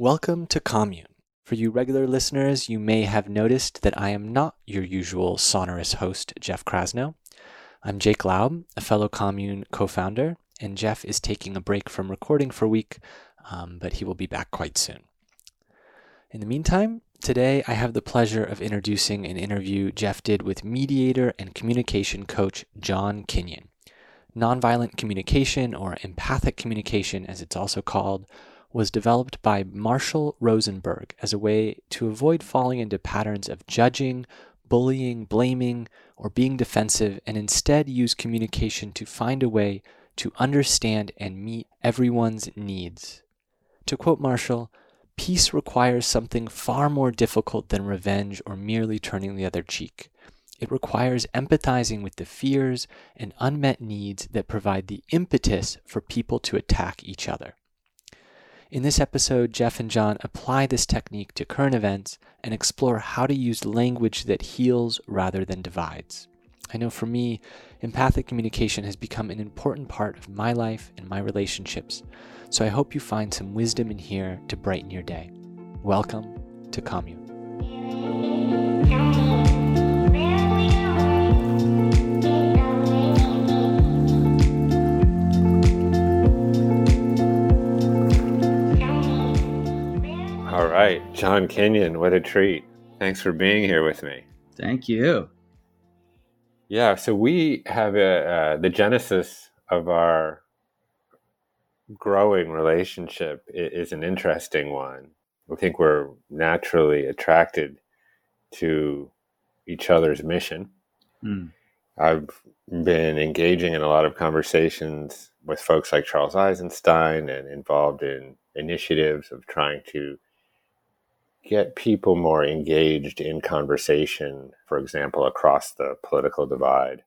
Welcome to Commune. For you regular listeners, you may have noticed that I am not your usual sonorous host, Jeff Krasno. I'm Jake Laub, a fellow Commune co founder, and Jeff is taking a break from recording for a week, um, but he will be back quite soon. In the meantime, today I have the pleasure of introducing an interview Jeff did with mediator and communication coach John Kinyon. Nonviolent communication, or empathic communication as it's also called, was developed by Marshall Rosenberg as a way to avoid falling into patterns of judging, bullying, blaming, or being defensive, and instead use communication to find a way to understand and meet everyone's needs. To quote Marshall, peace requires something far more difficult than revenge or merely turning the other cheek. It requires empathizing with the fears and unmet needs that provide the impetus for people to attack each other. In this episode, Jeff and John apply this technique to current events and explore how to use language that heals rather than divides. I know for me, empathic communication has become an important part of my life and my relationships, so I hope you find some wisdom in here to brighten your day. Welcome to Commune. Right, John Kinyon, what a treat. Thanks for being here with me. Thank you. Yeah, so we have a, uh, the genesis of our growing relationship is an interesting one. I think we're naturally attracted to each other's mission. Mm. I've been engaging in a lot of conversations with folks like Charles Eisenstein and involved in initiatives of trying to get people more engaged in conversation, for example, across the political divide.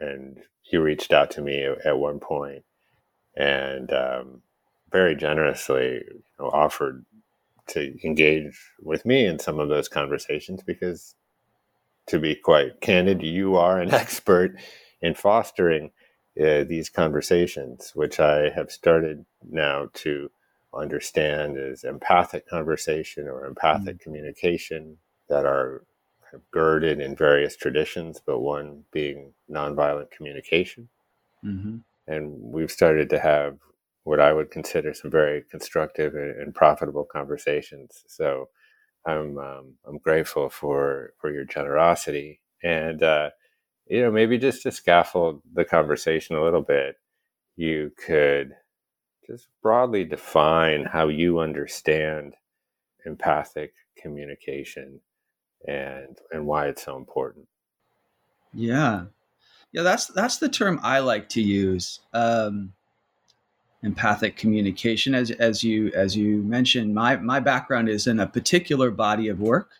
And he reached out to me at one point and um, very generously you know, offered to engage with me in some of those conversations because, to be quite candid, you are an expert in fostering uh, these conversations, which I have started now to understand as empathic conversation or empathic mm-hmm. communication that are kind of girded in various traditions, but one being nonviolent communication. Mm-hmm. And we've started to have what I would consider some very constructive and, profitable conversations. So I'm um, I'm grateful for for your generosity and uh, you know maybe just to scaffold the conversation a little bit, you could just broadly define how you understand empathic communication and and why it's so important. Yeah, yeah, that's that's the term I like to use. Um, empathic communication, as as you as you mentioned, my my background is in a particular body of work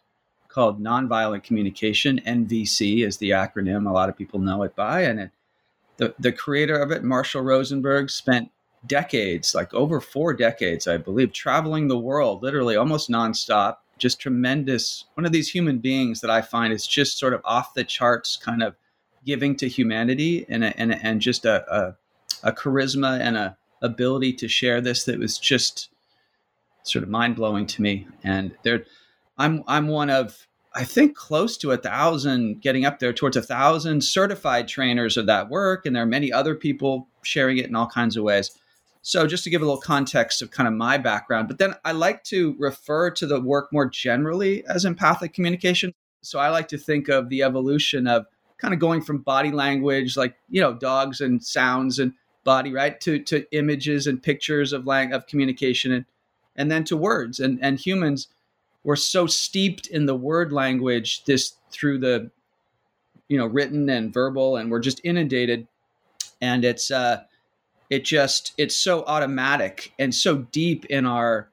called nonviolent communication. NVC is the acronym. A lot of people know it by, and it, the the creator of it, Marshall Rosenberg, spent decades, like over four decades, I believe, traveling the world, literally almost nonstop. Just tremendous. One of these human beings that I find is just sort of off the charts, kind of giving to humanity, and a, and a, and just a, a a charisma and a ability to share this that was just sort of mind blowing to me. And there, I'm I'm one of I think close to a thousand, getting up there towards a thousand certified trainers of that work, and there are many other people sharing it in all kinds of ways. So, just to give a little context of kind of my background, but then I like to refer to the work more generally as empathic communication. So, I like to think of the evolution of kind of going from body language, like, you know, dogs and sounds and body, right, to, to images and pictures of, lang- of communication, and, and then to words. And, and humans were so steeped in the word language this through the, you know, written and verbal, and we're just inundated. And it's, uh, it just it's so automatic and so deep in our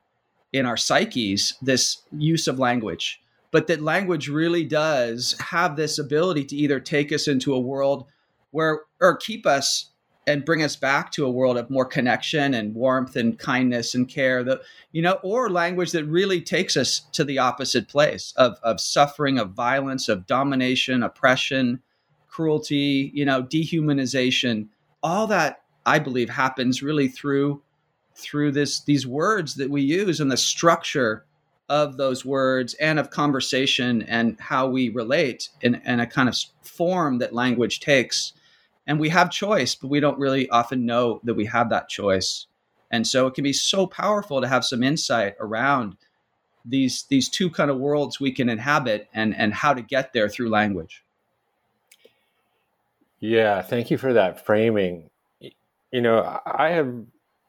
in our psyches this use of language but that language really does have this ability to either take us into a world where or keep us and bring us back to a world of more connection and warmth and kindness and care that you know or language that really takes us to the opposite place of of suffering of violence of domination oppression cruelty you know dehumanization all that I believe happens really through through this these words that we use and the structure of those words and of conversation and how we relate in, in a kind of form that language takes. And we have choice, but we don't really often know that we have that choice. And so it can be so powerful to have some insight around these these two kind of worlds we can inhabit and and how to get there through language. Yeah, thank you for that framing you know, I have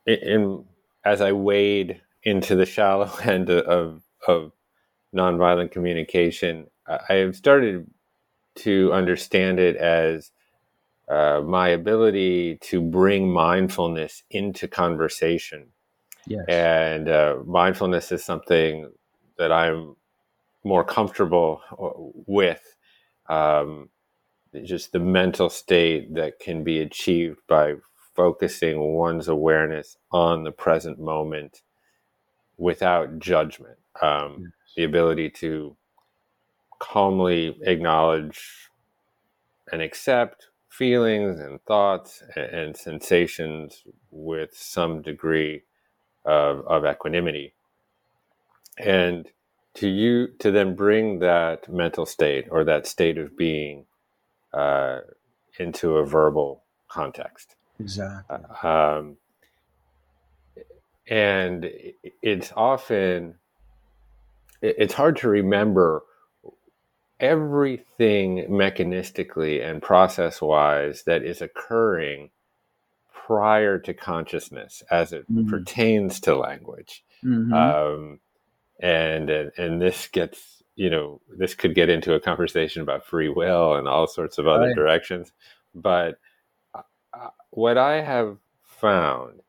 in as I wade into the shallow end of of nonviolent communication, I have started to understand it as uh, my ability to bring mindfulness into conversation. Yes. And uh, mindfulness is something that I'm more comfortable uh, with. Um, just the mental state that can be achieved by focusing one's awareness on the present moment without judgment. Um, yes. The ability to calmly acknowledge and accept feelings and thoughts and, and sensations with some degree of, of equanimity. And to you to then bring that mental state or that state of being uh, into a verbal context. Exactly. Um, and it's often it's hard to remember everything mechanistically and process wise that is occurring prior to consciousness as it mm-hmm. pertains to language mm-hmm. um, and, and and this gets you know this could get into a conversation about free will and all sorts of other right. directions but what I have found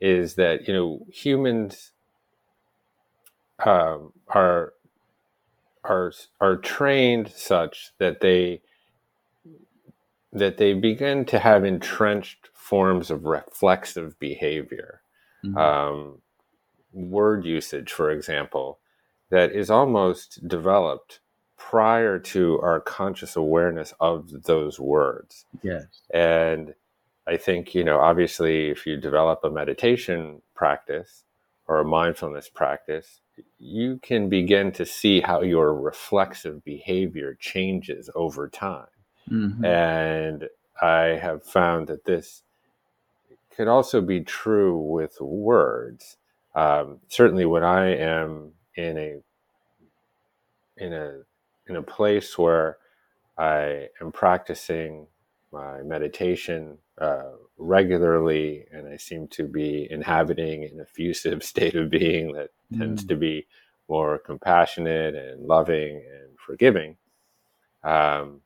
is that you know humans um, are are are trained such that they that they begin to have entrenched forms of reflexive behavior. Mm-hmm. Um, word usage, for example, that is almost developed prior to our conscious awareness of those words. Yes. And I think, you know, obviously, if you develop a meditation practice or a mindfulness practice, you can begin to see how your reflexive behavior changes over time. Mm-hmm. And I have found that this could also be true with words. Um, certainly, when I am in a in a in a place where I am practicing my meditation uh, regularly, and I seem to be inhabiting an effusive state of being that mm. tends to be more compassionate and loving and forgiving. Um,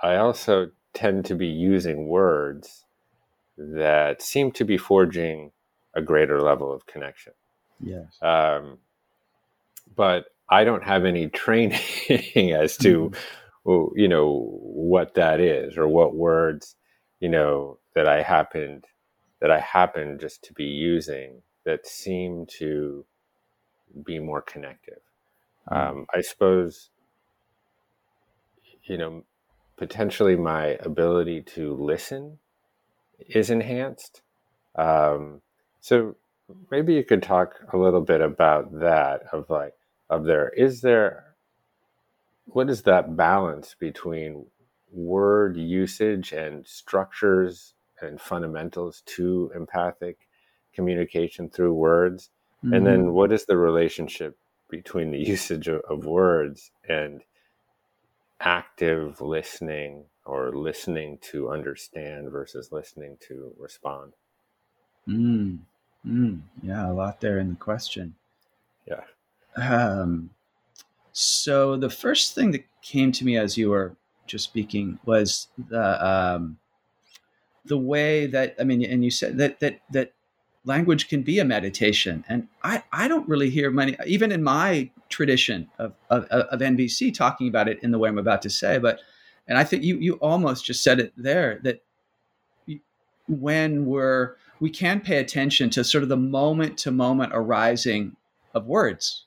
I also tend to be using words that seem to be forging a greater level of connection. Yes. Um, but I don't have any training as to. you know, what that is or what words, you know, that I happened that I happen just to be using that seem to be more connective. Hmm. Um, I suppose, you know, potentially my ability to listen is enhanced. Um, so maybe you could talk a little bit about that of like, of there, is there, what is that balance between word usage and structures and fundamentals to empathic communication through words? Mm-hmm. And then what is the relationship between the usage of, of words and active listening or listening to understand versus listening to respond? Mm, mm, yeah, a lot there in the question. Yeah. Um, so the first thing that came to me as you were just speaking was the um, the way that I mean, and you said that that that language can be a meditation, and I I don't really hear many even in my tradition of of, of NVC talking about it in the way I'm about to say, but and I think you you almost just said it there that when we're we can pay attention to sort of the moment to moment arising of words.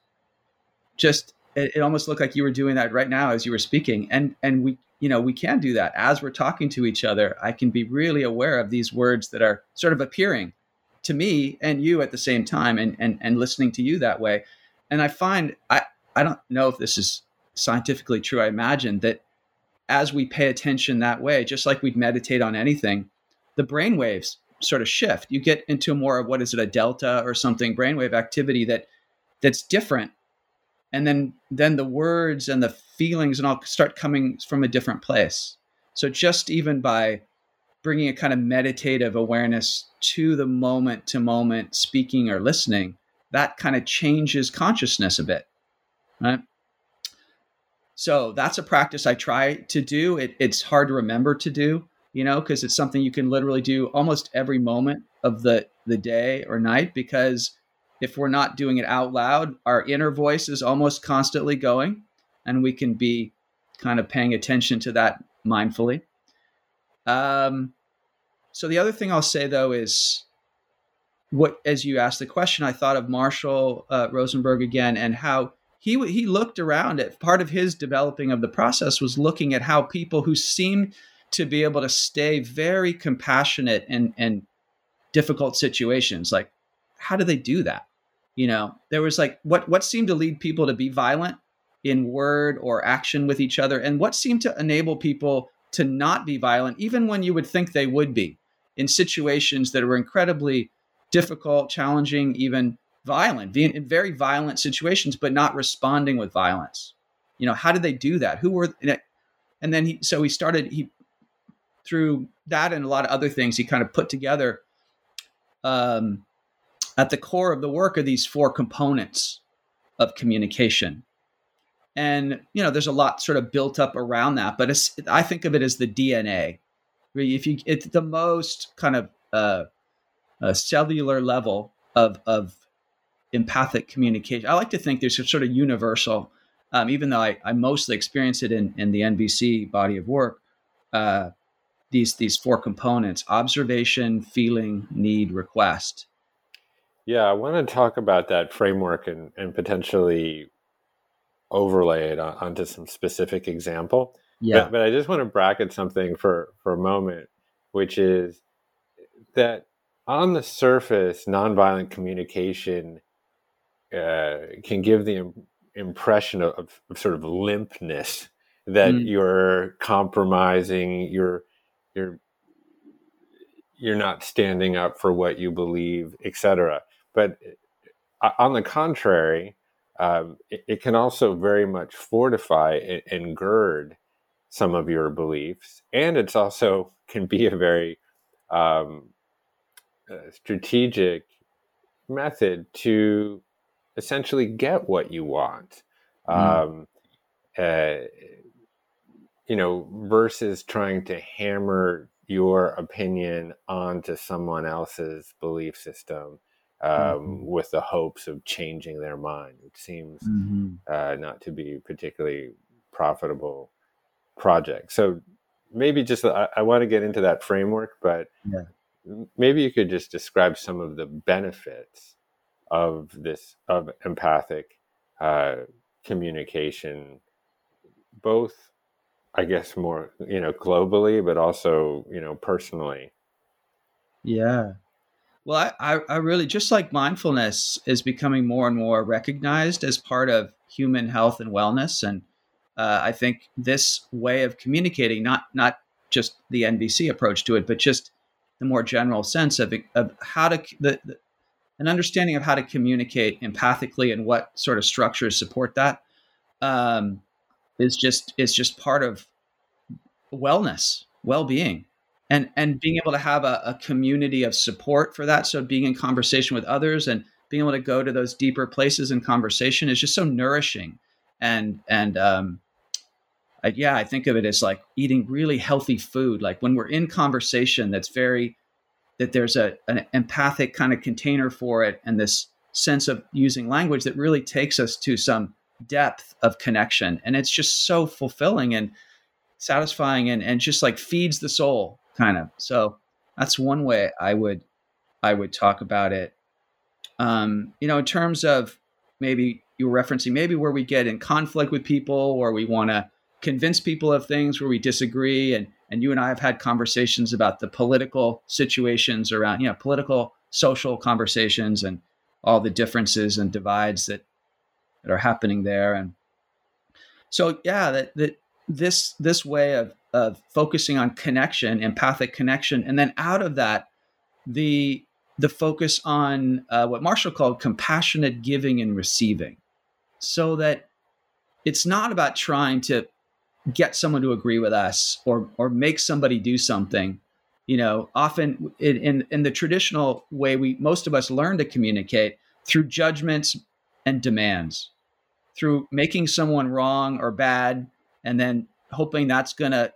Just it, it, almost looked like you were doing that right now as you were speaking. And and we you know we can do that. As we're talking to each other i can be really aware of these words that are sort of appearing to me and you at the same time and and, and listening to you that way. And i find i i don't know if this is scientifically true. I imagine that as we pay attention that way just like we'd meditate on anything the brain waves sort of shift. You get into more of what is it a delta or something brainwave activity that that's different and then then the words and the feelings and all start coming from a different place. So just even by bringing a kind of meditative awareness to the moment to moment speaking or listening that kind of changes consciousness a bit right? So that's a practice i try to do. It, it's hard to remember to do you know because it's something you can literally do almost every moment of the the day or night because if we're not doing it out loud, our inner voice is almost constantly going, and we can be kind of paying attention to that mindfully. Um, so the other thing I'll say though is what, as you asked the question, I thought of Marshall uh, Rosenberg again and how he he looked around at part of his developing of the process was looking at how people who seemed to be able to stay very compassionate in in difficult situations, like how do they do that? You know there was like what what seemed to lead people to be violent in word or action with each other and what seemed to enable people to not be violent even when you would think they would be in situations that were incredibly difficult challenging even violent in very violent situations but not responding with violence. You know how did they do that? Who were and then he so he started he through that and a lot of other things he kind of put together um at the core of the work are these four components of communication. And you know there's a lot sort of built up around that but it's, i think of it as the dna if you it's the most kind of uh, cellular level of of empathic communication. I like to think there's a sort of universal um, even though I, I mostly experience it in, in the NVC body of work uh, these these four components observation feeling need request yeah, I want to talk about that framework and, and potentially overlay it on, onto some specific example. Yeah. But, but I just want to bracket something for, for a moment, which is that on the surface, nonviolent communication uh, can give the Im- impression of, of, sort of limpness that mm. you're compromising, you're you're you're not standing up for what you believe, etc. But uh, on the contrary, um, it, it, can also very much fortify and, and, gird some of your beliefs, and it's also can be a very um, uh, strategic method to essentially get what you want. Mm. Um, uh, you know, versus trying to hammer your opinion onto someone else's belief system um, mm-hmm. with the hopes of changing their mind. It seems mm-hmm. uh, not to be particularly profitable project. So maybe just I, I want to get into that framework, but yeah. maybe you could just describe some of the benefits of this of empathic uh, communication, both, I guess, more you know globally, but also you know personally. Yeah. Well, I, I, really just like mindfulness is becoming more and more recognized as part of human health and wellness, and uh, I think this way of communicating, not not just the NVC approach to it, but just the more general sense of, of how to the, the an understanding of how to communicate empathically and what sort of structures support that um, is just is just part of wellness, well being, and and being able to have a, a, community of support for that. So being in conversation with others and being able to go to those deeper places in conversation is just so nourishing, and and um, I, yeah, I think of it as like eating really healthy food. Like when we're in conversation, that's very that there's a an empathic kind of container for it, and this sense of using language that really takes us to some depth of connection, and it's just so fulfilling and satisfying, and and just like feeds the soul, kind of. So that's one way I would I would talk about it. Um, you know, in terms of maybe you referencing maybe where we get in conflict with people or we want to convince people of things where we disagree and and you and I have had conversations about the political situations around you know political social conversations and all the differences and divides that that are happening there and so yeah that that this this way of of focusing on connection empathic connection and then out of that the the focus on uh, what marshall called compassionate giving and receiving. So that it's not about trying to get someone to agree with us or or make somebody do something. You know often in, in, in the traditional way we most of us learn to communicate through judgments and demands through making someone wrong or bad and then hoping that's going to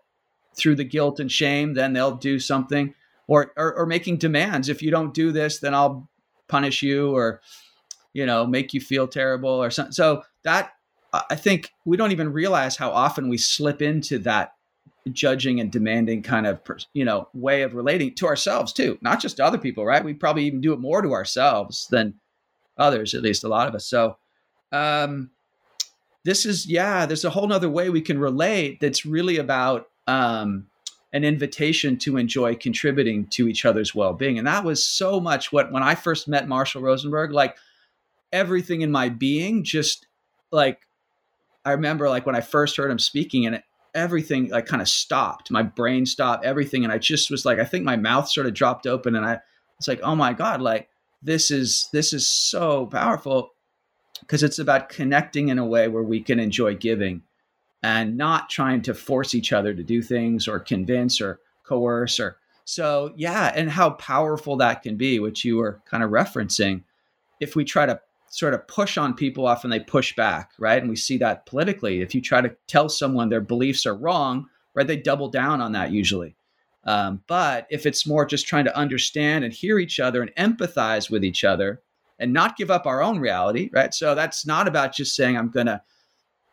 through the guilt and shame then they'll do something or, or or making demands if you don't do this then i'll punish you or you know make you feel terrible or something so that I think we don't even realize how often we slip into that judging and demanding kind of you know way of relating to ourselves too, not just to other people, right? We probably even do it more to ourselves than others, at least a lot of us. So um, this is yeah, there's a whole nother way we can relate that's really about um, an invitation to enjoy contributing to each other's well-being, and that was so much what when I first met Marshall Rosenberg, like everything in my being just like I remember like when I first heard him speaking and everything like kind of stopped. My brain stopped, everything. And I just was like, I think my mouth sort of dropped open and I was like, oh my God, like this is this is so powerful because it's about connecting in a way where we can enjoy giving and not trying to force each other to do things or convince or coerce or so yeah and how powerful that can be which you were kind of referencing if we try to sort of push on people, often they push back, right? And we see that politically. If you try to tell someone their beliefs are wrong, right, they double down on that usually. Um, but if it's more just trying to understand and hear each other and empathize with each other and not give up our own reality, right? So that's not about just saying, I'm going to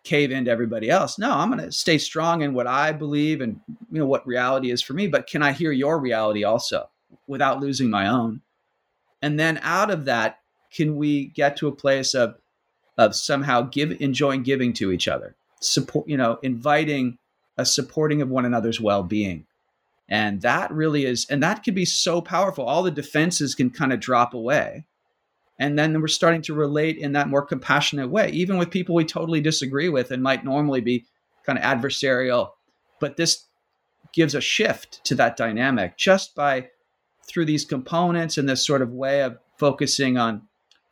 cave into everybody else. No, I'm going to stay strong in what I believe and you know what reality is for me, but can I hear your reality also without losing my own? And then out of that, can we get to a place of of somehow give enjoying giving to each other support you know inviting a supporting of one another's well-being and that really is and that can be so powerful all the defenses can kind of drop away and then we're starting to relate in that more compassionate way even with people we totally disagree with and might normally be kind of adversarial but this gives a shift to that dynamic just by through these components and this sort of way of focusing on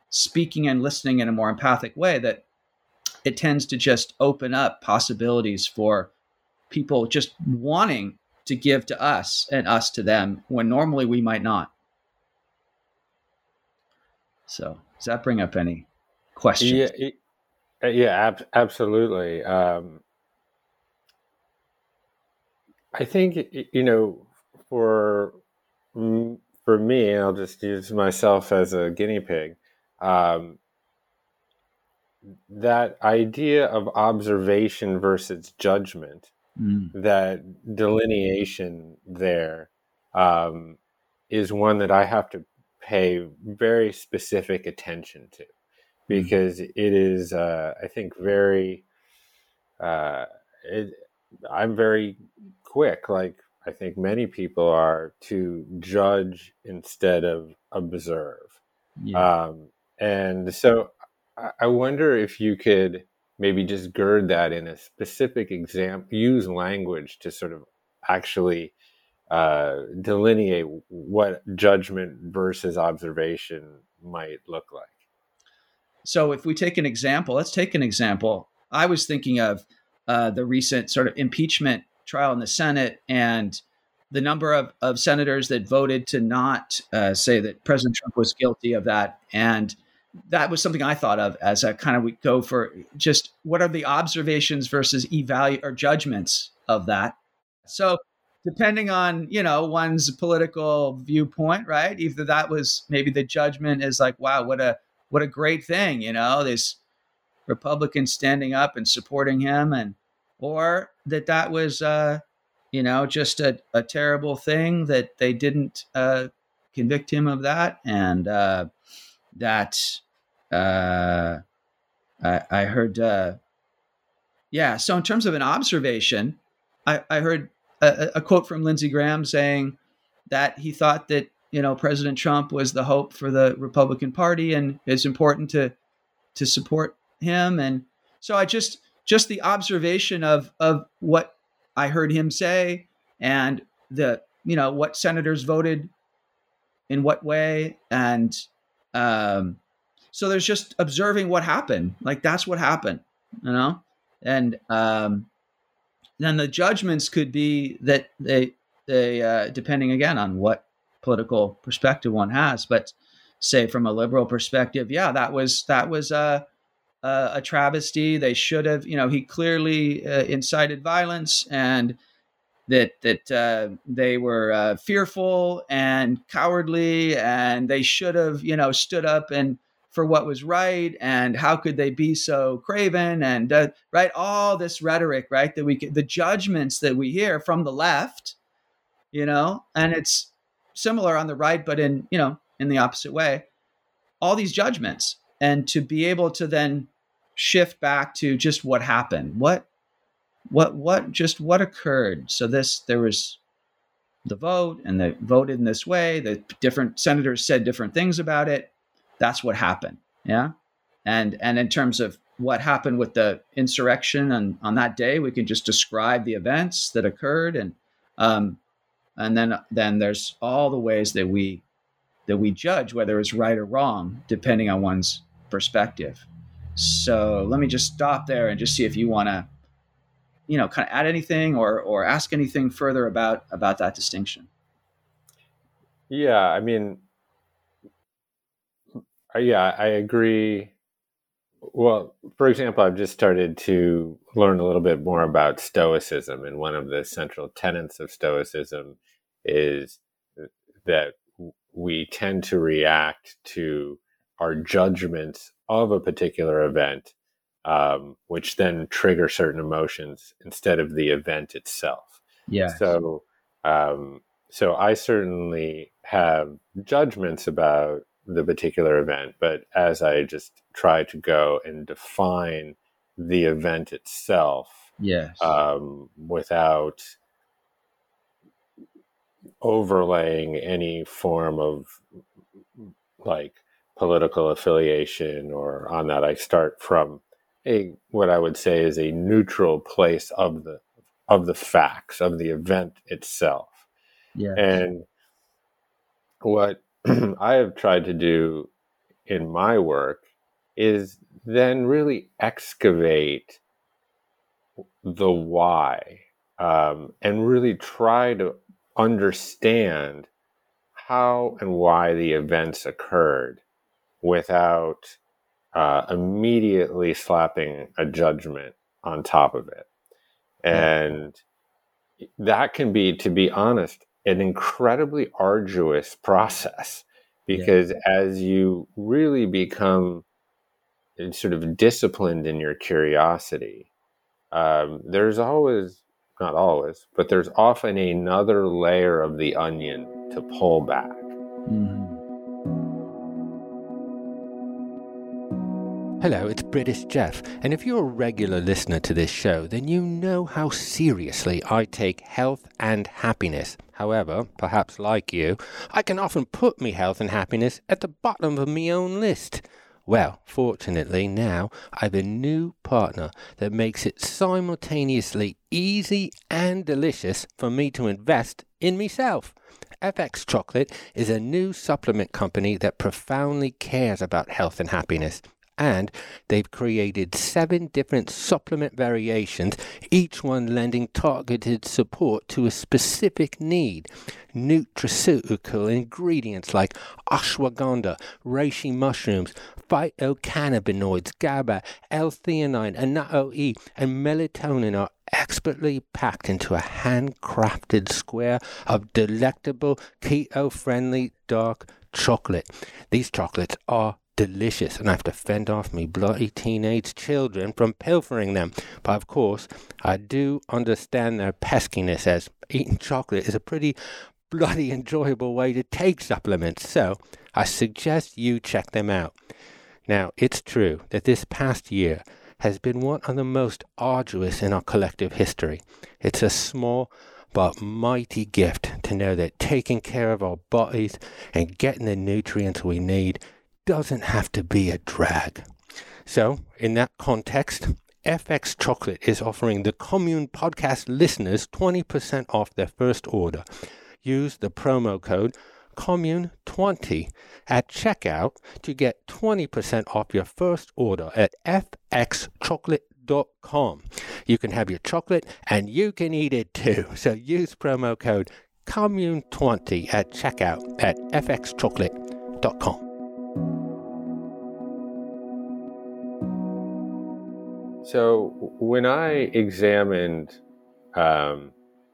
speaking and listening in a more empathic way that it tends to just open up possibilities for people just wanting to give to us and us to them when normally we might not. So, does that bring up any questions? Yeah, uh, yeah, ab- absolutely. Um, I think you know, for for me, I'll just use myself as a guinea pig um, that idea of observation versus judgment, mm. that delineation there, um, is one that I have to pay very specific attention to hmm. because it is, uh, I think, very. Uh, it, I'm very quick, like I think many people are, to judge instead of observe. Yeah. Um, and so I wonder if you could maybe just gird that in a specific example, use language to sort of actually uh, delineate what judgment versus observation might look like. So, if we take an example, let's take an example. I was thinking of uh, the recent sort of impeachment trial in the Senate and the number of, of senators that voted to not uh, say that President Trump was guilty of that. And that was something I thought of as a kind of we go for just what are the observations versus evaluate or judgments of that. So depending on you know one's political viewpoint, right? Either that was maybe the judgment is like, wow, what a what a great thing, you know, this Republican standing up and supporting him, and or that that was uh, you know just a, a terrible thing that they didn't uh, convict him of that, and uh, that uh, I, I heard. Uh, yeah, so in terms of an observation, I, I heard a, a quote from Lindsey Graham saying that he thought that you know President Trump was the hope for the Republican Party, and it's important to to support him. And so I just just the observation of of what I heard him say, and the you know what senators voted in what way, and um, so there's just observing what happened. Like that's what happened, you know, and um, then the judgments could be that they they uh, depending again on what political perspective one has, but say from a liberal perspective, yeah, that was that was a a, a travesty. They should have, you know, he clearly uh, incited violence and that that uh, they were uh, fearful and cowardly, and they should have, you know, stood up and for what was right and how could they be so craven and uh, right? All this rhetoric right that we the judgments that we hear from the left you know and it's similar on the right but in you know in the opposite way. All these judgments and to be able to then shift back to just what happened what what what just what occurred. So this there was the vote and they voted in this way. The different senators said different things about it that's what happened. Yeah. And and in terms of what happened with the insurrection and on that day, we can just describe the events that occurred and um, and then then there's all the ways that we that we judge whether it's right or wrong depending on one's perspective. So let me just stop there and just see if you want to, you know, kind of add anything or or ask anything further about about that distinction. Yeah, I mean, yeah, I agree. Well, for example, I've just started to learn a little bit more about Stoicism, and one of the central tenets of Stoicism is that we tend to react to our judgments of a particular event, um, which then trigger certain emotions instead of the event itself. Yeah. So, um, so I certainly have judgments about the particular event, but as I just try to go and define the event itself, yes, um, without overlaying any form of like political affiliation or on that, I start from a what I would say is a neutral place of the of the facts of the event itself. Yeah, and what I have tried to do in my work is then really excavate the why um, and really try to understand how and why the events occurred without uh, immediately slapping a judgment on top of it. And that can be, to be honest, an incredibly arduous process because yeah. as you really become uh, sort of disciplined in your curiosity, um, there's always, not always, but there's often another layer of the onion to pull back. Mm-hmm. Hello, it's British Jeff, and if you're a regular listener to this show, then you know how seriously I take health and happiness. However, perhaps like you, I can often put me health and happiness at the bottom of me own list. Well, fortunately, now I've a new partner that makes it simultaneously easy and delicious for me to invest in myself. FX Chocolate is a new supplement company that profoundly cares about health and happiness and they've created seven different supplement variations, each one lending targeted support to a specific need. Nutraceutical ingredients like ashwagandha, reishi mushrooms, phytocannabinoids, GABA, L-theanine, anat-o-E, and melatonin are expertly packed into a handcrafted square of delectable keto-friendly dark chocolate. These chocolates are delicious, and I have to fend off me bloody teenage children from pilfering them. But of course, I do understand their peskiness, as eating chocolate is a pretty bloody enjoyable way to take supplements. So I suggest you check them out. Now, it's true that this past year has been one of the most arduous in our collective history. It's a small but mighty gift to know that taking care of our bodies and getting the nutrients we need doesn't have to be a drag. So, in that context, FX Chocolate is offering the Commune podcast listeners 20% off their first order. Use the promo code commune20 at checkout to get 20% off your first order at fxchocolate.com. You can have your chocolate and you can eat it too. So use promo code commune20 at checkout at fxchocolate.com. So when I examined um,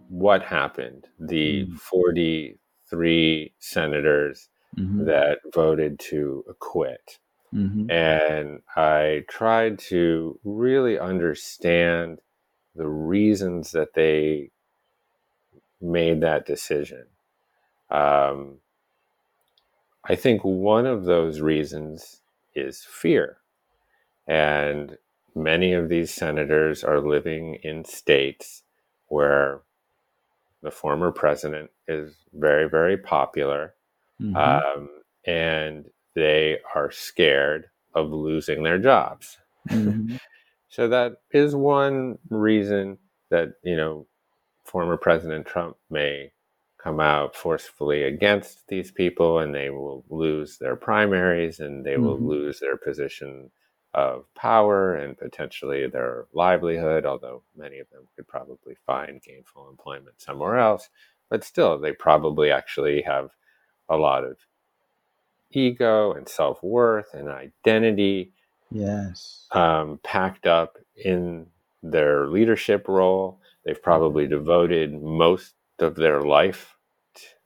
what happened, the mm. 43 senators mm-hmm. that voted to acquit, mm-hmm. and I tried to really understand the reasons that they made that decision. Um, I think one of those reasons is fear. And many of these senators are living in states where the former president is very, very popular. Mm-hmm. Um, and they are scared of losing their jobs. Mm-hmm. so that is one reason that, you know, former President Trump may come out forcefully against these people and they will lose their primaries and they mm-hmm. will lose their position of power and potentially their livelihood, although many of them could probably find gainful employment somewhere else. But still, they probably actually have a lot of ego and self worth and identity. Yes. Um, packed up in their leadership role. They've probably devoted most of their life,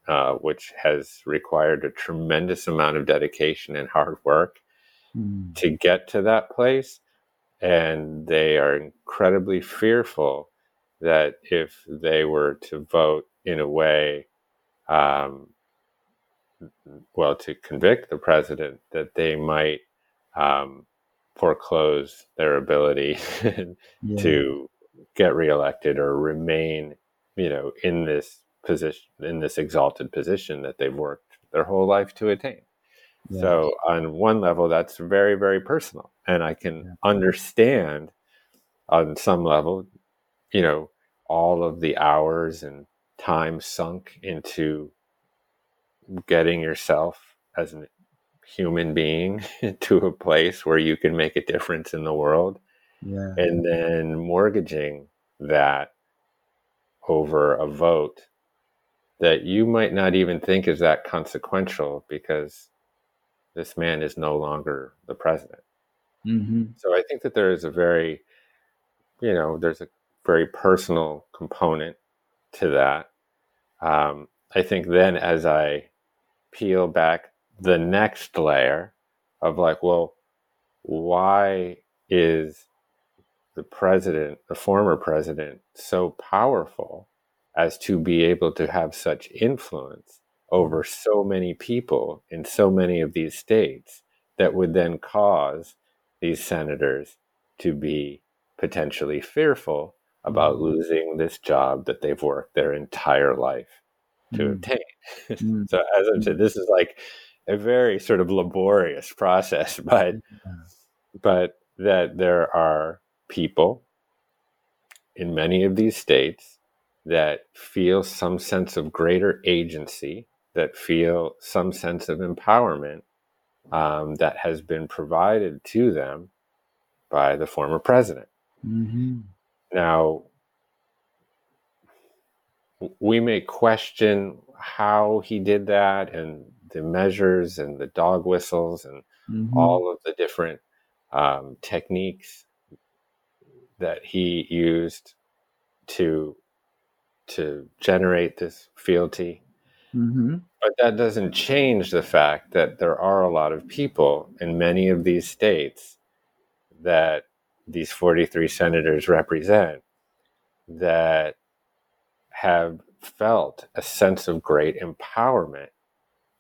uh, which has required a tremendous amount of dedication and hard work mm. to get to that place. And they are incredibly fearful that if they were to vote in a way, um, well, to convict the president, that they might um, foreclose their ability yeah. to get reelected or remain, you know, in this position, in this exalted position that they've worked their whole life to attain. Yeah. So on one level, that's very, very personal. And I can yeah. understand on some level, you know, all of the hours and time sunk into getting yourself as a human being to a place where you can make a difference in the world. Yeah. And then mortgaging that over a vote that you might not even think is that consequential because this man is no longer the president. Mm-hmm. So I think that there is a very, you know, there's a very personal component to that. Um, I think then as I peel back the next layer of like, well, why is the president, the former president, so powerful as to be able to have such influence over so many people in so many of these states that would then cause these senators to be potentially fearful about mm. losing this job that they've worked their entire life to mm. obtain. Mm. so, as I said, this is like a very sort of laborious process, but but that there are people in many of these states that feel some sense of greater agency, that feel some sense of empowerment um, that has been provided to them by the former president. Mm-hmm. Now, we may question how he did that and the measures and the dog whistles and mm-hmm. all of the different um, techniques that he used to to generate this fealty. Mm-hmm. But that doesn't change the fact that there are a lot of people in many of these states that these 43 senators represent that have felt a sense of great empowerment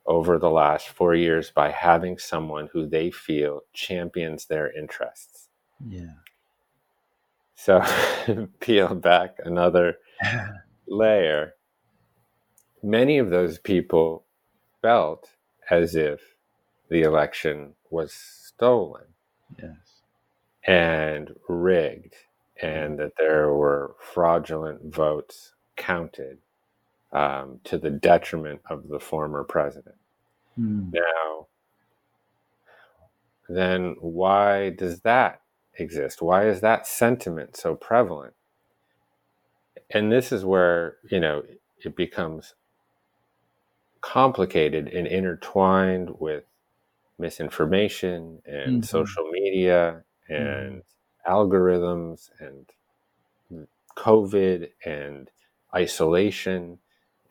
over the last four years by having someone who they feel champions their interests. Yeah. So peel back another layer. Many of those people felt as if the election was stolen. Yes. And rigged, and that there were fraudulent votes counted um, to the detriment of the former president. Mm. Now, then why does that exist? Why is that sentiment so prevalent? And this is where, you know, it becomes complicated and intertwined with misinformation and mm-hmm. social media and mm-hmm. algorithms and COVID and isolation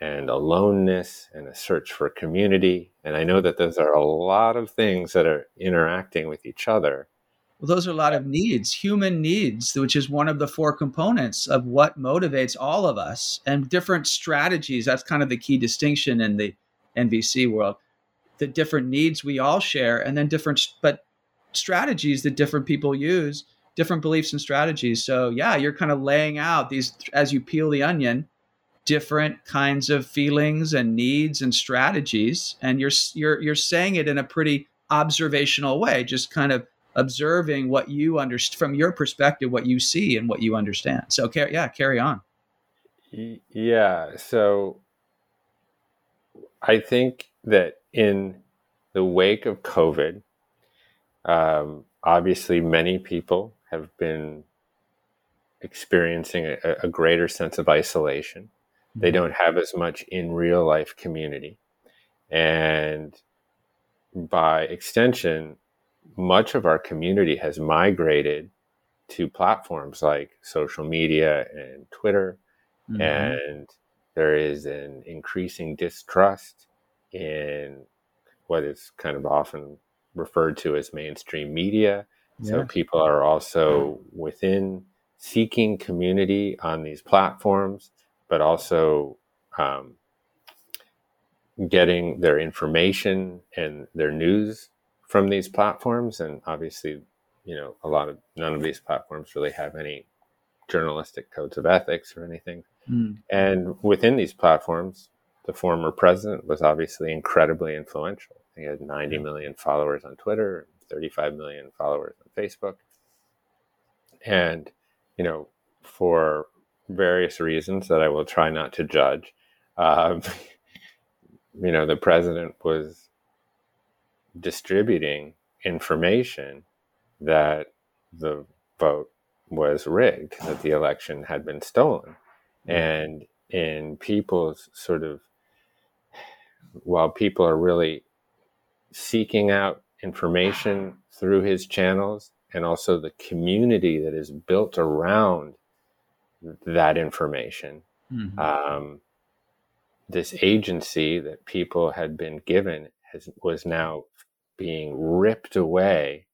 and aloneness and a search for community. And I know that those are a lot of things that are interacting with each other. Well, those are a lot of needs, human needs, which is one of the four components of what motivates all of us and different strategies. That's kind of the key distinction in the NVC world. The different needs we all share, and then different, but strategies that different people use, different beliefs and strategies. So, yeah, you're kind of laying out these as you peel the onion different kinds of feelings and needs and strategies and you're you're you're saying it in a pretty observational way just kind of observing what you understand from your perspective what you see and what you understand. So yeah carry on. Yeah so i think that in the wake of covid um, obviously many people have been experiencing a, a greater sense of isolation. They don't have as much in real life community. And by extension, much of our community has migrated to platforms like social media and Twitter. Mm-hmm. And there is an increasing distrust in what is kind of often referred to as mainstream media. Yeah. So people are also within seeking community on these platforms but also um, getting their information and their news from these platforms. And obviously, you know, a lot of none of these platforms really have any journalistic codes of ethics or anything. Mm. And within these platforms, the former president was obviously incredibly influential. He had 90 million followers on Twitter, 35 million followers on Facebook. And, you know, for various reasons that I will try not to judge. Um, you know, the president was distributing information that the vote was rigged, that the election had been stolen. Mm-hmm. And in people's sort of, while people are really seeking out information through his channels and also the community that is built around that information. Mm-hmm. Um, this agency that people had been given has, was now being ripped away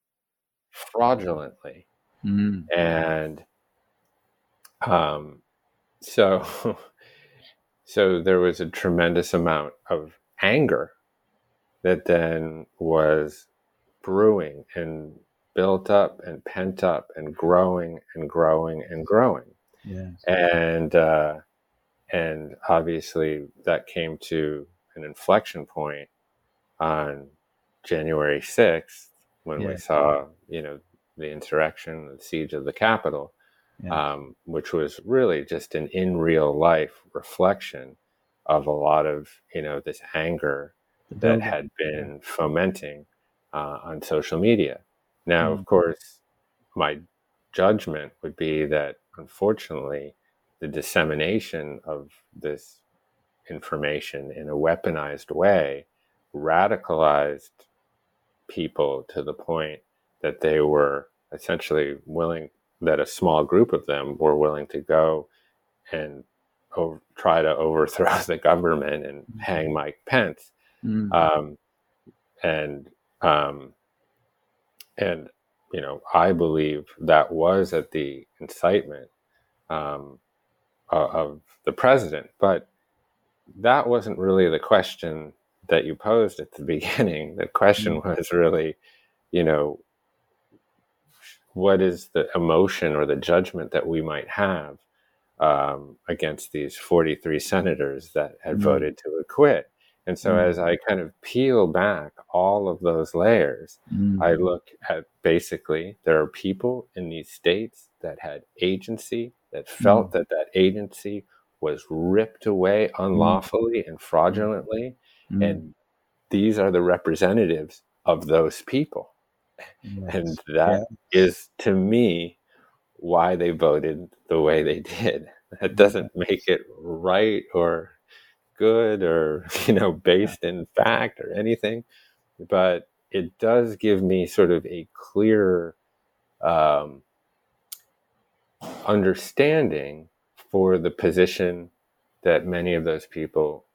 fraudulently. Mm-hmm. And um, so, so there was a tremendous amount of anger that then was brewing and built up and pent up and growing and growing and growing. Yeah. And uh, and obviously that came to an inflection point on January 6th when Yeah. we saw, you know, the insurrection, the siege of the Capitol, Yeah. um, which was really just an in real life reflection of a lot of, you know, this anger that had been fomenting uh, on social media. Now, Mm. of course, my judgment would be that unfortunately, the dissemination of this information in a weaponized way radicalized people to the point that they were essentially willing, that a small group of them were willing to go and over, try to overthrow the government and hang Mike Pence. Mm. um, and um, and you know I believe that was at the incitement um, of, of the president, but that wasn't really the question that you posed at the beginning. The question was really, you know, what is the emotion or the judgment that we might have um, against these 43 senators that had Mm. voted to acquit? And so, Mm. as I kind of peel back all of those layers, Mm. I look at basically there are people in these states that had agency, that felt that that agency was ripped away unlawfully and fraudulently. Mm. And these are the representatives of those people. Yes. And that is to me why they voted the way they did. That doesn't make it right or good or, you know, based in fact or anything. But it does give me sort of a clear um, understanding for the position that many of those people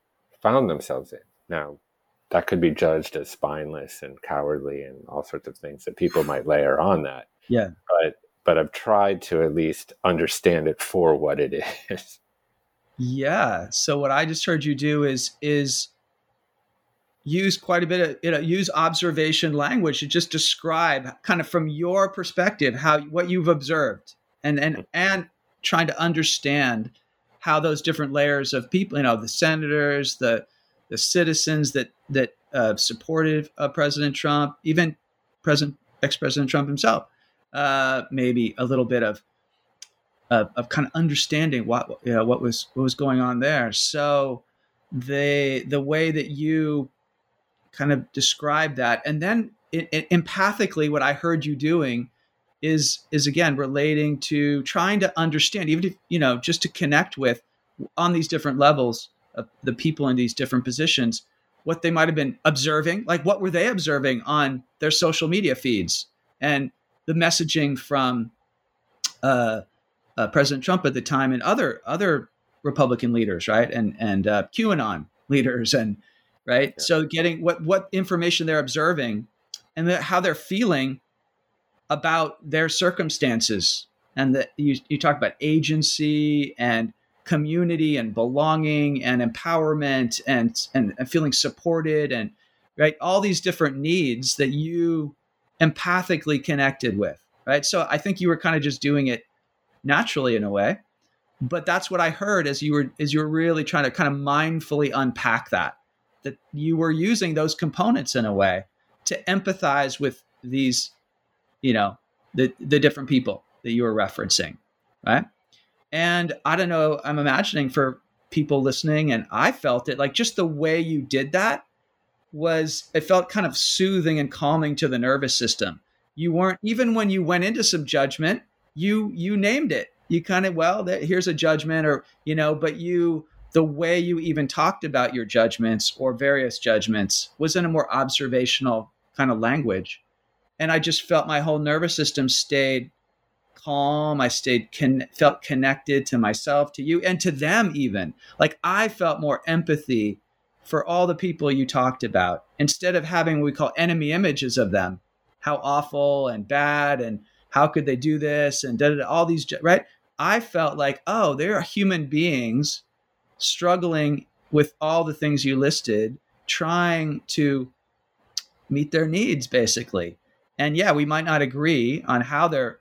found themselves in. Now, that could be judged as spineless and cowardly and all sorts of things that people might layer on that. Yeah. But but I've tried to at least understand it for what it is. Yeah. So what I just heard you do is is use quite a bit of you know use observation language to just describe kind of from your perspective how what you've observed and and hmm. and trying to understand how those different layers of people you know the senators the the citizens that that uh, supported uh, President Trump even President ex-president Trump himself uh, maybe a little bit of of, of kind of understanding what you know what was what was going on there. So the the way that you kind of describe that, and then it, it, empathically, what I heard you doing is is again relating to trying to understand, even if you know, just to connect with on these different levels the people in these different positions, what they might have been observing, like what were they observing on their social media feeds, and the messaging from. Uh, uh, President Trump at the time and other other Republican leaders, right, and and uh, QAnon leaders, and right. So getting what what information they're observing, and the, how they're feeling about their circumstances, and that you you talk about agency and community and belonging and empowerment and and, and feeling supported and right all these different needs that you empathically connected with right? So i think you were kind of just doing it naturally in a way but that's what i heard as you were as you were really trying to kind of mindfully unpack that that you were using those components in a way to empathize with these you know the the different people that you were referencing right and i don't know i'm imagining for people listening and i felt it like just the way you did that was it felt kind of soothing and calming to the nervous system. You weren't even when you went into some judgment you you named it. You kind of well that, here's a judgment or you know but you the way you even talked about your judgments or various judgments was in a more observational kind of language. And i just felt my whole nervous system stayed calm. I stayed con- felt connected to myself to you and to them even. Like i felt more empathy for all the people you talked about. Instead of having what we call enemy images of them how awful and bad and how could they do this and all these right? I felt like oh they are human beings struggling with all the things you listed trying to meet their needs basically. And yeah, we might not agree on how they're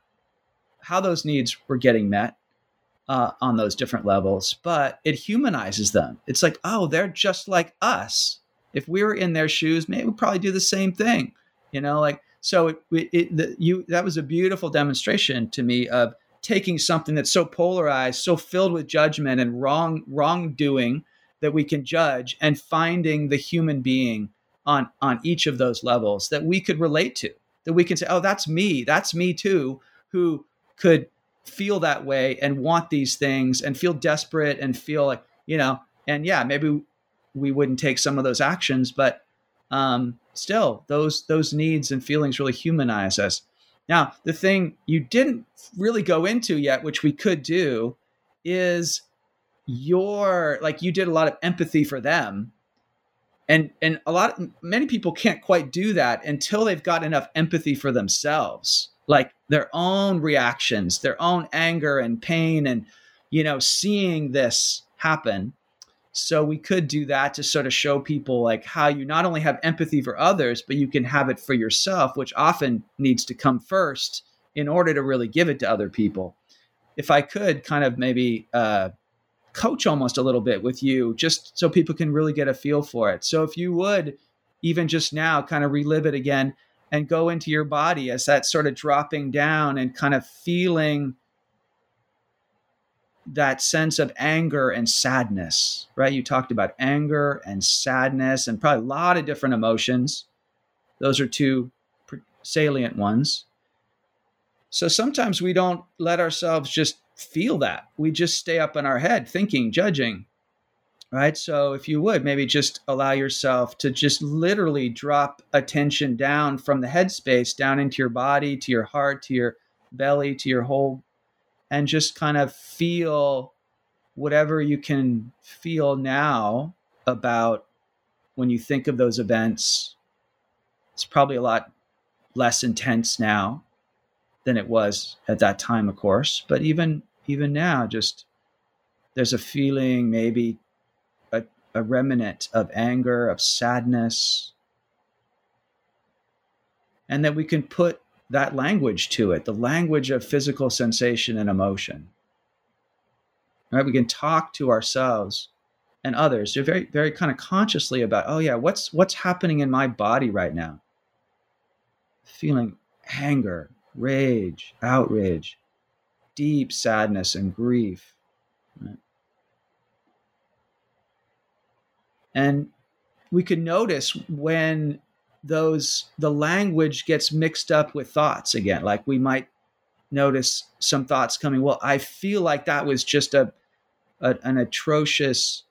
how those needs were getting met uh, on those different levels, but it humanizes them. It's like, oh, they're just like us. If we were in their shoes, maybe we'd probably do the same thing. You know, like so. It, it, the, you that was a beautiful demonstration to me of taking something that's so polarized, so filled with judgment and wrong wrongdoing that we can judge, and finding the human being on on each of those levels that we could relate to. That we can say, oh, that's me. That's me too. Who could feel that way and want these things and feel desperate and feel like you know and yeah maybe we wouldn't take some of those actions but um, still those those needs and feelings really humanize us. Now the thing you didn't really go into yet which we could do is your like you did a lot of empathy for them. And and a lot many people can't quite do that until they've got enough empathy for themselves like their own reactions, their own anger and pain, and, you know, seeing this happen. So we could do that to sort of show people like how you not only have empathy for others, but you can have it for yourself, which often needs to come first in order to really give it to other people. If I could kind of maybe uh, coach almost a little bit with you, just so people can really get a feel for it. So if you would even just now kind of relive it again and go into your body as that sort of dropping down and kind of feeling that sense of anger and sadness, right? You talked about anger and sadness and probably a lot of different emotions. Those are two salient ones. So sometimes we don't let ourselves just feel that. We just stay up in our head thinking, judging, right? So if you would maybe just allow yourself to just literally drop attention down from the headspace down into your body, to your heart, to your belly, to your whole, and just kind of feel whatever you can feel now about when you think of those events. It's probably a lot less intense now than it was at that time, of course. But even even now, just there's a feeling maybe a remnant of anger, of sadness, and that we can put that language to it, the language of physical sensation and emotion. Right? We can talk to ourselves and others They're very, very kind of consciously about, oh yeah, what's what's happening in my body right now? Feeling anger, rage, outrage, deep sadness and grief. Right? And we could notice when those the language gets mixed up with thoughts again. Like we might notice some thoughts coming. Well, I feel like that was just a, a an atrocious.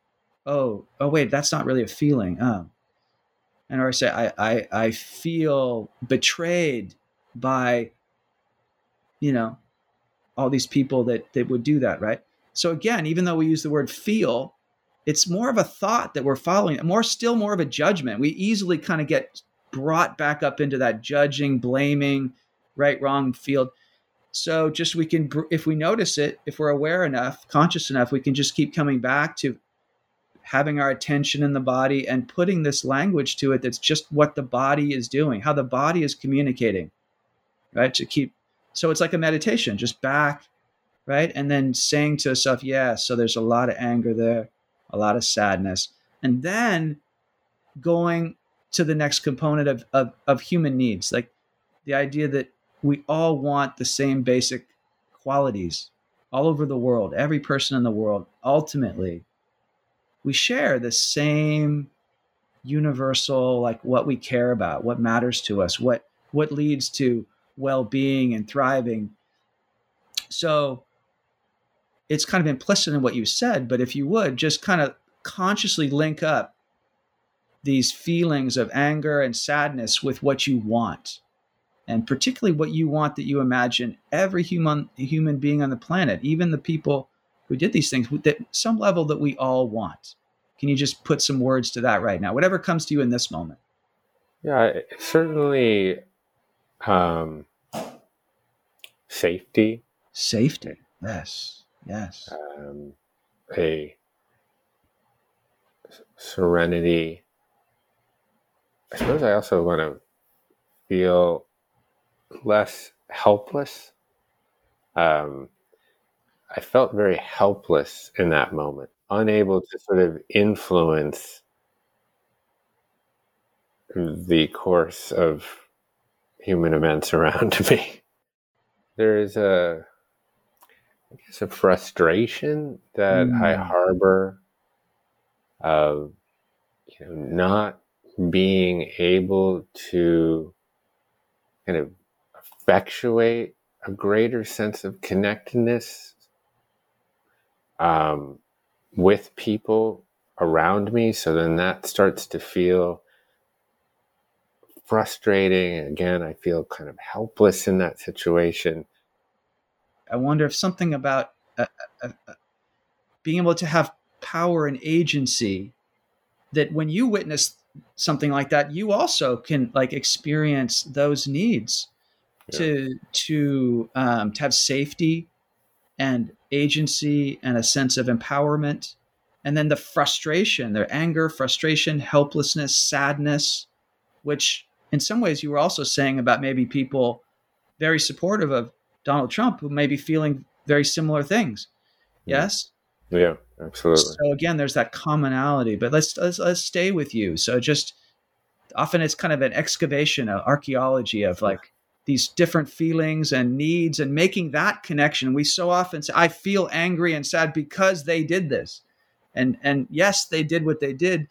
Oh, oh wait, that's not really a feeling. Oh, and or I say I I I feel betrayed by, you know, all these people that that would do that, right? So again, even though we use the word feel, it's more of a thought that we're following, more still more of a judgment. We easily kind of get brought back up into that judging, blaming, right, wrong field. So just we can, if we notice it, if we're aware enough, conscious enough, we can just keep coming back to having our attention in the body and putting this language to it that's just what the body is doing, how the body is communicating, right? To keep, so it's like a meditation, just back, right? And then saying to yourself, yeah, so there's a lot of anger there a lot of sadness, and then going to the next component of, of, of human needs, like the idea that we all want the same basic qualities all over the world, every person in the world, ultimately, we share the same universal, like what we care about, what matters to us, what what leads to well-being and thriving. So it's kind of implicit in what you said, but if you would just kind of consciously link up these feelings of anger and sadness with what you want, and particularly what you want that you imagine every human human being on the planet, even the people who did these things, that some level that we all want. Can you just put some words to that right now? Whatever comes to you in this moment. Yeah, certainly um, safety. Safety, yes. Yes. Um, a serenity I suppose I also want to feel less helpless. Um, I felt very helpless in that moment, unable to sort of influence the course of human events around me. There is a, I guess, a frustration that mm. I harbor of, you know, not being able to kind of effectuate a greater sense of connectedness um, with people around me. So then that starts to feel frustrating. Again, I feel kind of helpless in that situation. I wonder if something about uh, uh, uh, being able to have power and agency that when you witness something like that, you also can like experience those needs yeah. to to um, to have safety and agency and a sense of empowerment and then the frustration their anger frustration helplessness sadness which in some ways you were also saying about maybe people very supportive of Donald Trump who may be feeling very similar things. Yes. Yeah, absolutely. So again, there's that commonality, but let's, let's, let's stay with you. So just often it's kind of an excavation, of archaeology of like these different feelings and needs and making that connection. We so often say, I feel angry and sad because they did this. And, and yes, they did what they did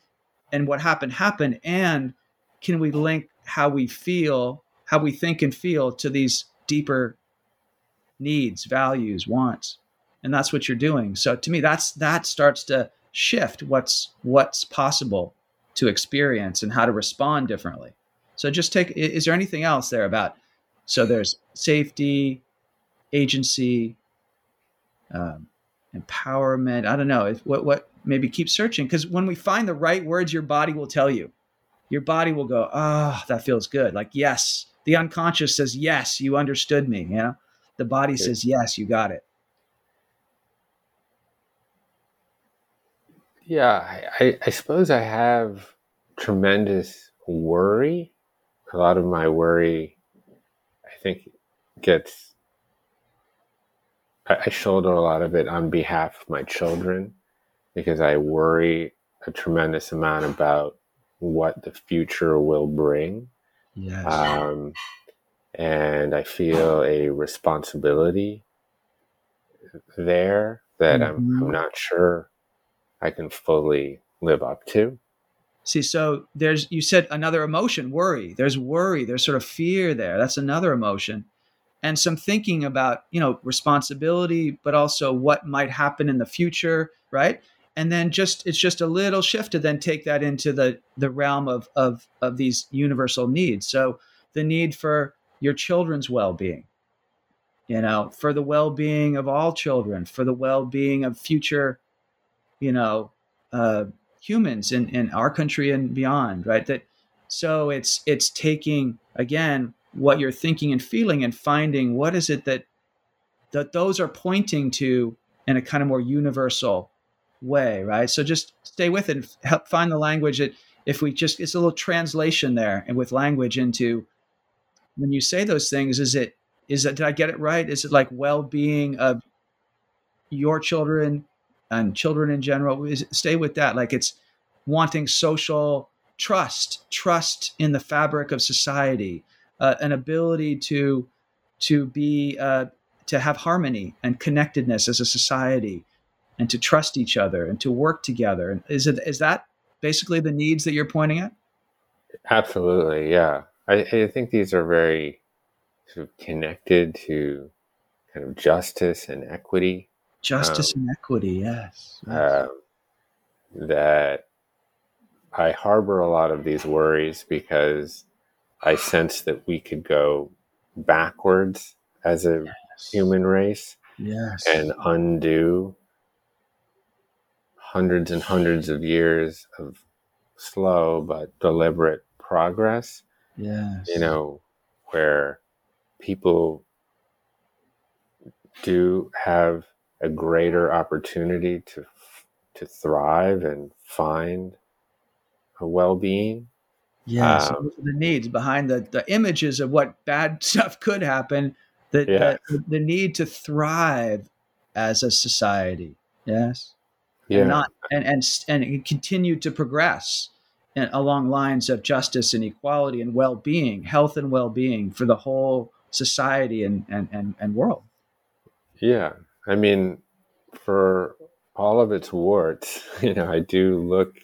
and what happened happened. And can we link how we feel, how we think and feel to these deeper needs, values, wants. And that's what you're doing. So to me, that's that starts to shift what's what's possible to experience and how to respond differently. So just take is there anything else there about so there's safety, agency, um, empowerment. I don't know. What what maybe keep searching because when we find the right words, your body will tell you your body will go, oh, that feels good. Like, yes. The unconscious says, yes, you understood me. You know, the body okay. says, yes, you got it. Yeah, I, I suppose I have tremendous worry. A lot of my worry, I think, gets, I, I shoulder a lot of it on behalf of my children because I worry a tremendous amount about what the future will bring. Yes. Um, and I feel a responsibility there that mm-hmm. I'm, I'm not sure I can fully live up to. See, so there's, you said another emotion, worry. There's worry, there's sort of fear there. That's another emotion. And some thinking about, you know, responsibility, but also what might happen in the future, right? and then just it's just a little shift to then take that into the the realm of of of these universal needs so the need for your children's well-being you know for the well-being of all children for the well-being of future you know uh, humans in in our country and beyond right that so it's it's taking again what you're thinking and feeling and finding what is it that that those are pointing to in a kind of more universal way, right? So just stay with it and help find the language that if we just it's a little translation there and with language into when you say those things, is it is that did I get it right? Is it like well-being of your children and children in general? Is stay with that. Like it's wanting social trust, trust in the fabric of society, uh, an ability to to be uh, to have harmony and connectedness as a society, and to trust each other and to work together. Is it is that basically the needs that you're pointing at? Absolutely, yeah. I, I think these are very sort of connected to kind of justice and equity. Justice um, and equity, yes. yes. Uh, that I harbor a lot of these worries because I sense that we could go backwards as a yes. human race yes. and undo hundreds and hundreds of years of slow but deliberate progress. Yes. You know, where people do have a greater opportunity to to thrive and find a well-being Yeah, um, so the needs behind the, the images of what bad stuff could happen, the, yeah. the, the need to thrive as a society. Yes. Yeah. And not and and and continue to progress along lines of justice and equality and well-being, health and well-being for the whole society and and and, and world. Yeah. I mean, for all of its warts, you know, I do look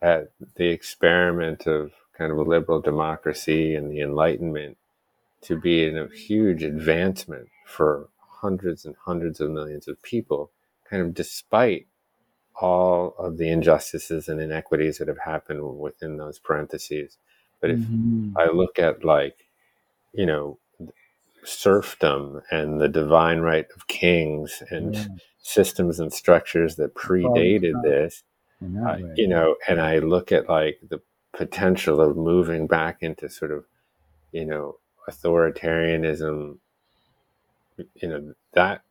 at the experiment of kind of a liberal democracy and the Enlightenment to be a huge advancement for hundreds and hundreds of millions of people, kind of despite all of the injustices and inequities that have happened within those parentheses. But if mm-hmm. I look at like, you know, serfdom and the divine right of kings and yeah. systems and structures that predated this, uh, you know, and I look at like the potential of moving back into sort of, you know, authoritarianism, you know, that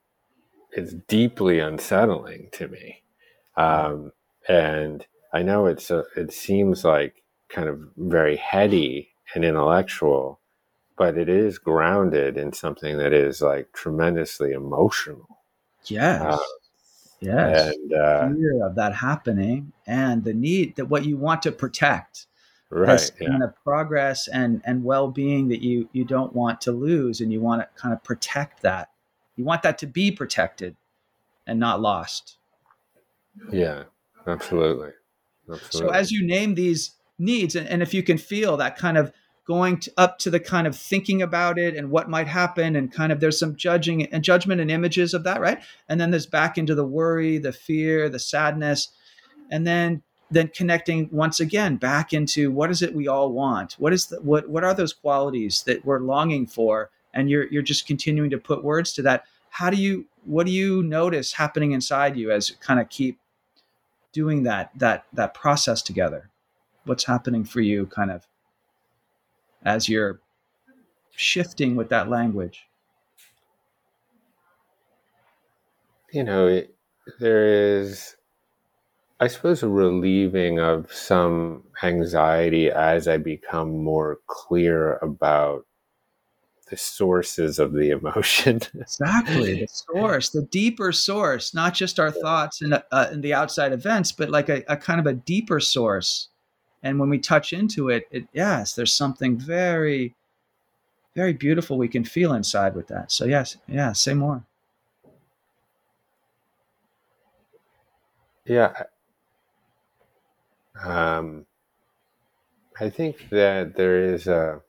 is deeply unsettling to me. Um, and I know it's a, it seems like kind of very heady and intellectual, but it is grounded in something that is like tremendously emotional. Yes. Uh, yes. And uh, fear of that happening and the need that what you want to protect. Right. Yeah. kind of progress and and well-being that you you don't want to lose and you want to kind of protect that. You want that to be protected and not lost. Yeah, absolutely. absolutely. So as you name these needs, and, and if you can feel that kind of going to, up to the kind of thinking about it and what might happen, and kind of there's some judging and judgment and images of that, right? And then there's back into the worry, the fear, the sadness, and then then connecting once again back into what is it we all want? What is the what what are those qualities that we're longing for? And you're you're just continuing to put words to that. How do you what do you notice happening inside you as you kind of keep doing that that that process together? What's happening for you kind of as you're shifting with that language? You know it, there is i suppose a relieving of some anxiety as i become more clear about the sources of the emotion. exactly, the source, the deeper source, not just our thoughts and, uh, and the outside events, but like a, a, kind of a deeper source. And when we touch into it, it, yes, there's something very, very beautiful we can feel inside with that. So yes, yeah, say more. Yeah. Um, I think that there is a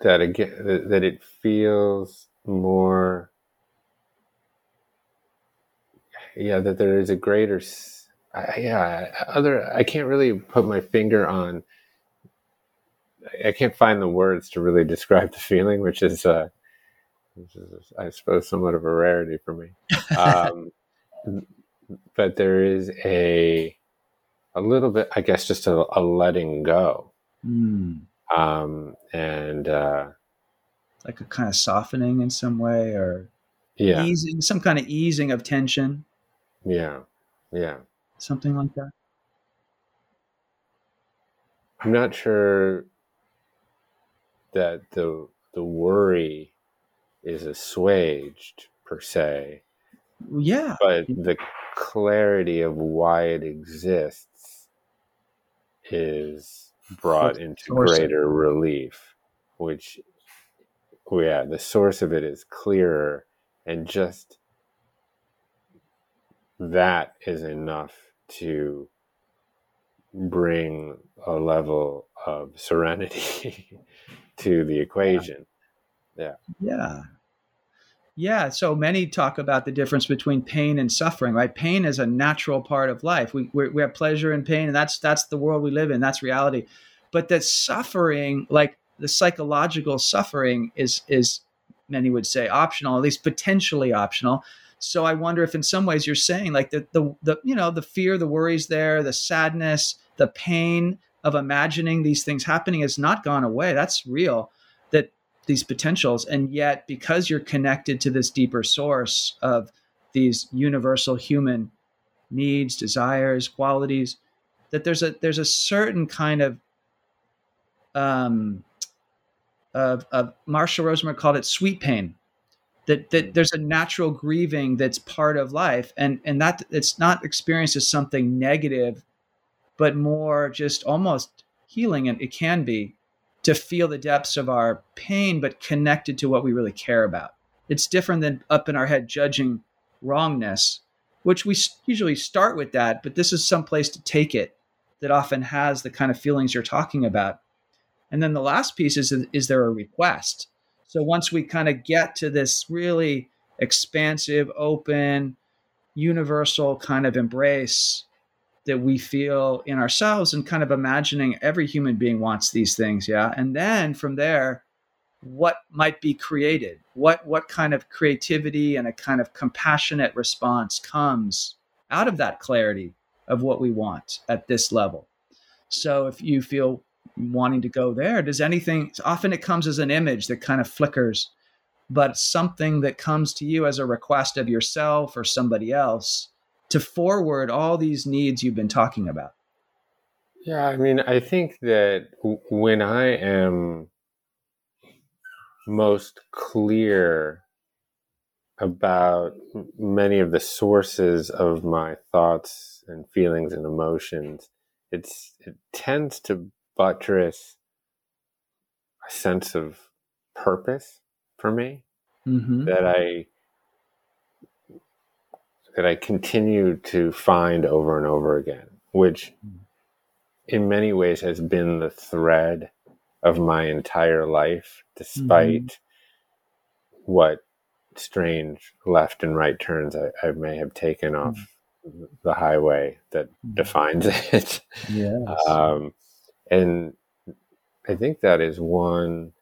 that again that, it feels more yeah that there is a greater I, yeah other i can't really put my finger on i can't find the words to really describe the feeling which is uh which is i suppose somewhat of a rarity for me. Um but there is a a little bit i guess just a, a letting go. Mm um, and uh, like a kind of softening in some way, or yeah, easing some kind of easing of tension. Yeah, yeah, something like that. I'm not sure that the the worry is assuaged per se. Yeah, but the clarity of why it exists is brought into greater relief, which, oh, yeah, the source of it is clearer, and just that is enough to bring a level of serenity to the equation. Yeah. Yeah. Yeah, so many talk about the difference between pain and suffering, right? Pain is a natural part of life. We, we, have pleasure and pain, and that's that's the world we live in. That's reality. But that suffering, like the psychological suffering, is is many would say optional, at least potentially optional. So I wonder if, in some ways, you're saying like the the, the you know the fear, the worries there, the sadness, the pain of imagining these things happening has not gone away. That's real these potentials and yet because you're connected to this deeper source of these universal human needs, desires, qualities, that there's a there's a certain kind of um of, of Marshall Rosenberg called it sweet pain. That, that there's a natural grieving that's part of life and and that it's not experienced as something negative but more just almost healing and it can be to feel the depths of our pain but connected to what we really care about it's different than up in our head judging wrongness which we usually start with that but this is some place to take it that often has the kind of feelings you're talking about and then the last piece is is there a request? So once we kind of get to this really expansive, open, universal kind of embrace that we feel in ourselves and kind of imagining every human being wants these things, yeah. And then from there, what might be created? What what kind of creativity and a kind of compassionate response comes out of that clarity of what we want at this level? So if you feel wanting to go there does anything often it comes as an image that kind of flickers but something that comes to you as a request of yourself or somebody else to forward all these needs you've been talking about yeah i mean i think that when i am most clear about many of the sources of my thoughts and feelings and emotions it's it tends to buttress a sense of purpose for me mm-hmm. that I that I continue to find over and over again, which in many ways has been the thread of my entire life, despite mm-hmm. what strange left and right turns I, I may have taken off mm-hmm. the highway that mm-hmm. defines it. Yes. Um, and I think that is one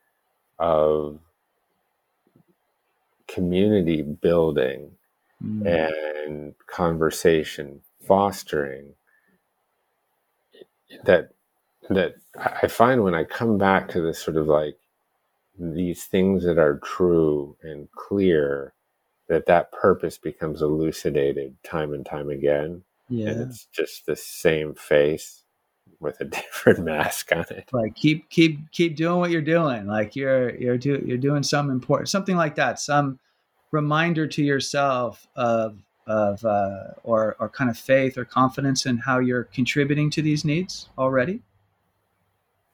of community building mm. and conversation fostering that that I find when I come back to this sort of like these things that are true and clear that that purpose becomes elucidated time and time again yeah. and it's just the same face with a different mask on it. Like keep keep keep doing what you're doing. Like you're you're do, you're doing something important, something like that. Some reminder to yourself of of uh, or or kind of faith or confidence in how you're contributing to these needs already.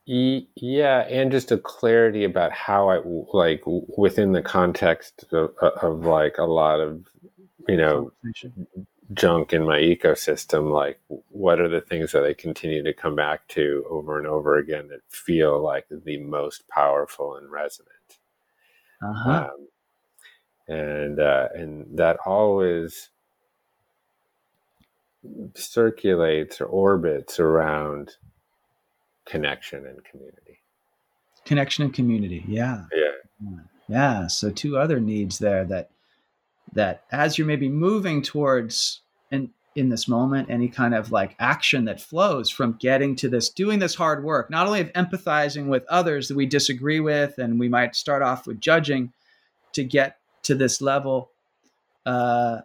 Yeah, and just a clarity about how I like within the context of, of like a lot of you know junk in my ecosystem like what are the things that i continue to come back to over and over again that feel like the most powerful and resonant uh-huh. um, and uh, and that always circulates or orbits around connection and community. Connection and community yeah. Yeah. Yeah so two other needs there that that as you're maybe moving towards and in this moment any kind of like action that flows from getting to this doing this hard work not only of empathizing with others that we disagree with and we might start off with judging to get to this level uh,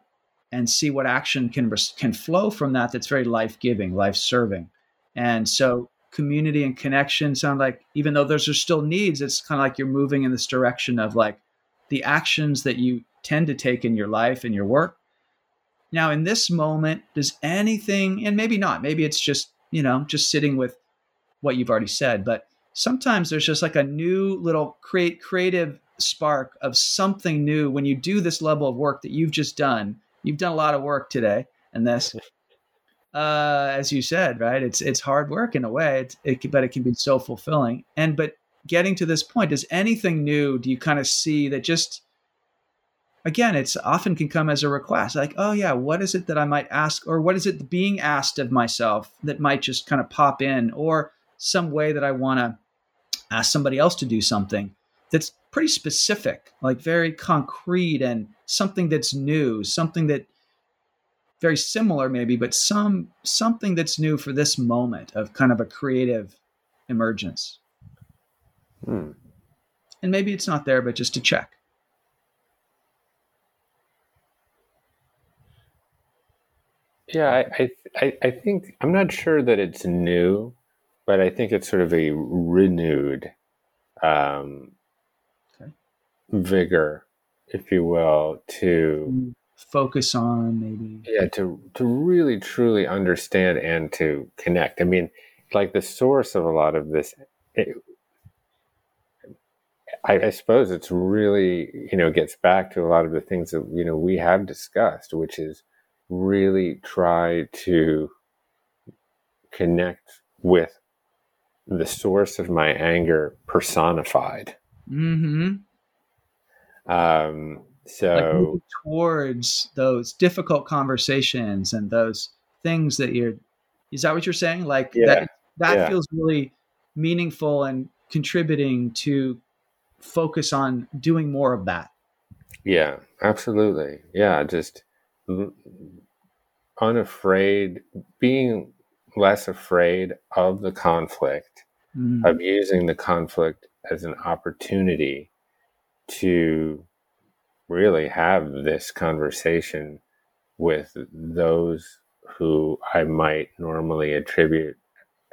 and see what action can can flow from that that's very life-giving life-serving and so community and connection sound like even though those are still needs it's kind of like you're moving in this direction of like the actions that you tend to take in your life and your work. Now, in this moment, does anything, and maybe not, maybe it's just, you know, just sitting with what you've already said, but sometimes there's just like a new little create creative spark of something new when you do this level of work that you've just done. You've done a lot of work today and this. Uh, as you said, right? It's it's hard work in a way, it's, it, but it can be so fulfilling. And but getting to this point, does anything new? Do you kind of see that just again, it's often can come as a request like, oh, yeah, what is it that I might ask? Or what is it being asked of myself that might just kind of pop in? Or some way that I want to ask somebody else to do something that's pretty specific, like very concrete and something that's new, something that very similar maybe, but some something that's new for this moment of kind of a creative emergence. Hmm. And maybe it's not there, but just to check. Yeah, I, I, I think I'm not sure that it's new, but I think it's sort of a renewed um. Vigor, if you will, to focus on maybe. Yeah, to to really truly understand and to connect. I mean, like the source of a lot of this. It, I, I suppose it's really you know gets back to a lot of the things that you know we have discussed, which is really try to connect with the source of my anger personified. Mm-hmm. Um, so like towards those difficult conversations and those things that you're is that what you're saying? Like yeah, that that yeah. feels really meaningful and contributing to focus on doing more of that. Yeah, absolutely. Yeah, just unafraid, being less afraid of the conflict, mm. of using the conflict as an opportunity to really have this conversation with those who I might normally attribute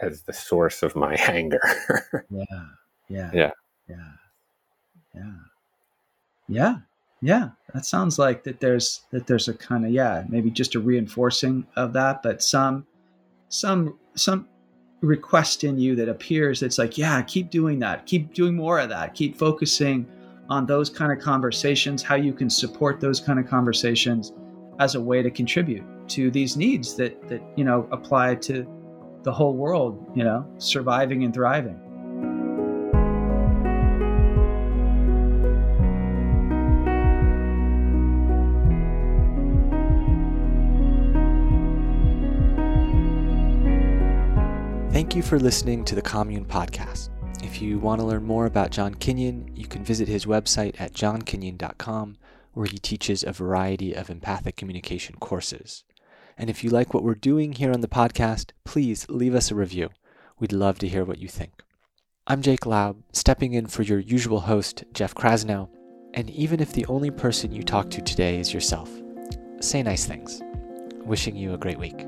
as the source of my anger. yeah. Yeah. Yeah. Yeah. Yeah. Yeah yeah that sounds like that there's that there's a kind of yeah maybe just a reinforcing of that but some some some request in you that appears that's like yeah keep doing that keep doing more of that keep focusing on those kind of conversations how you can support those kind of conversations as a way to contribute to these needs that that you know apply to the whole world you know surviving and thriving Thank you for listening to the Commune Podcast. If you want to learn more about John Kinyon, you can visit his website at johnkinyon.com, where he teaches a variety of empathic communication courses. And if you like what we're doing here on the podcast, please leave us a review. We'd love to hear what you think. I'm Jake Laub, stepping in for your usual host, Jeff Krasno. And even if the only person you talk to today is yourself, say nice things. Wishing you a great week.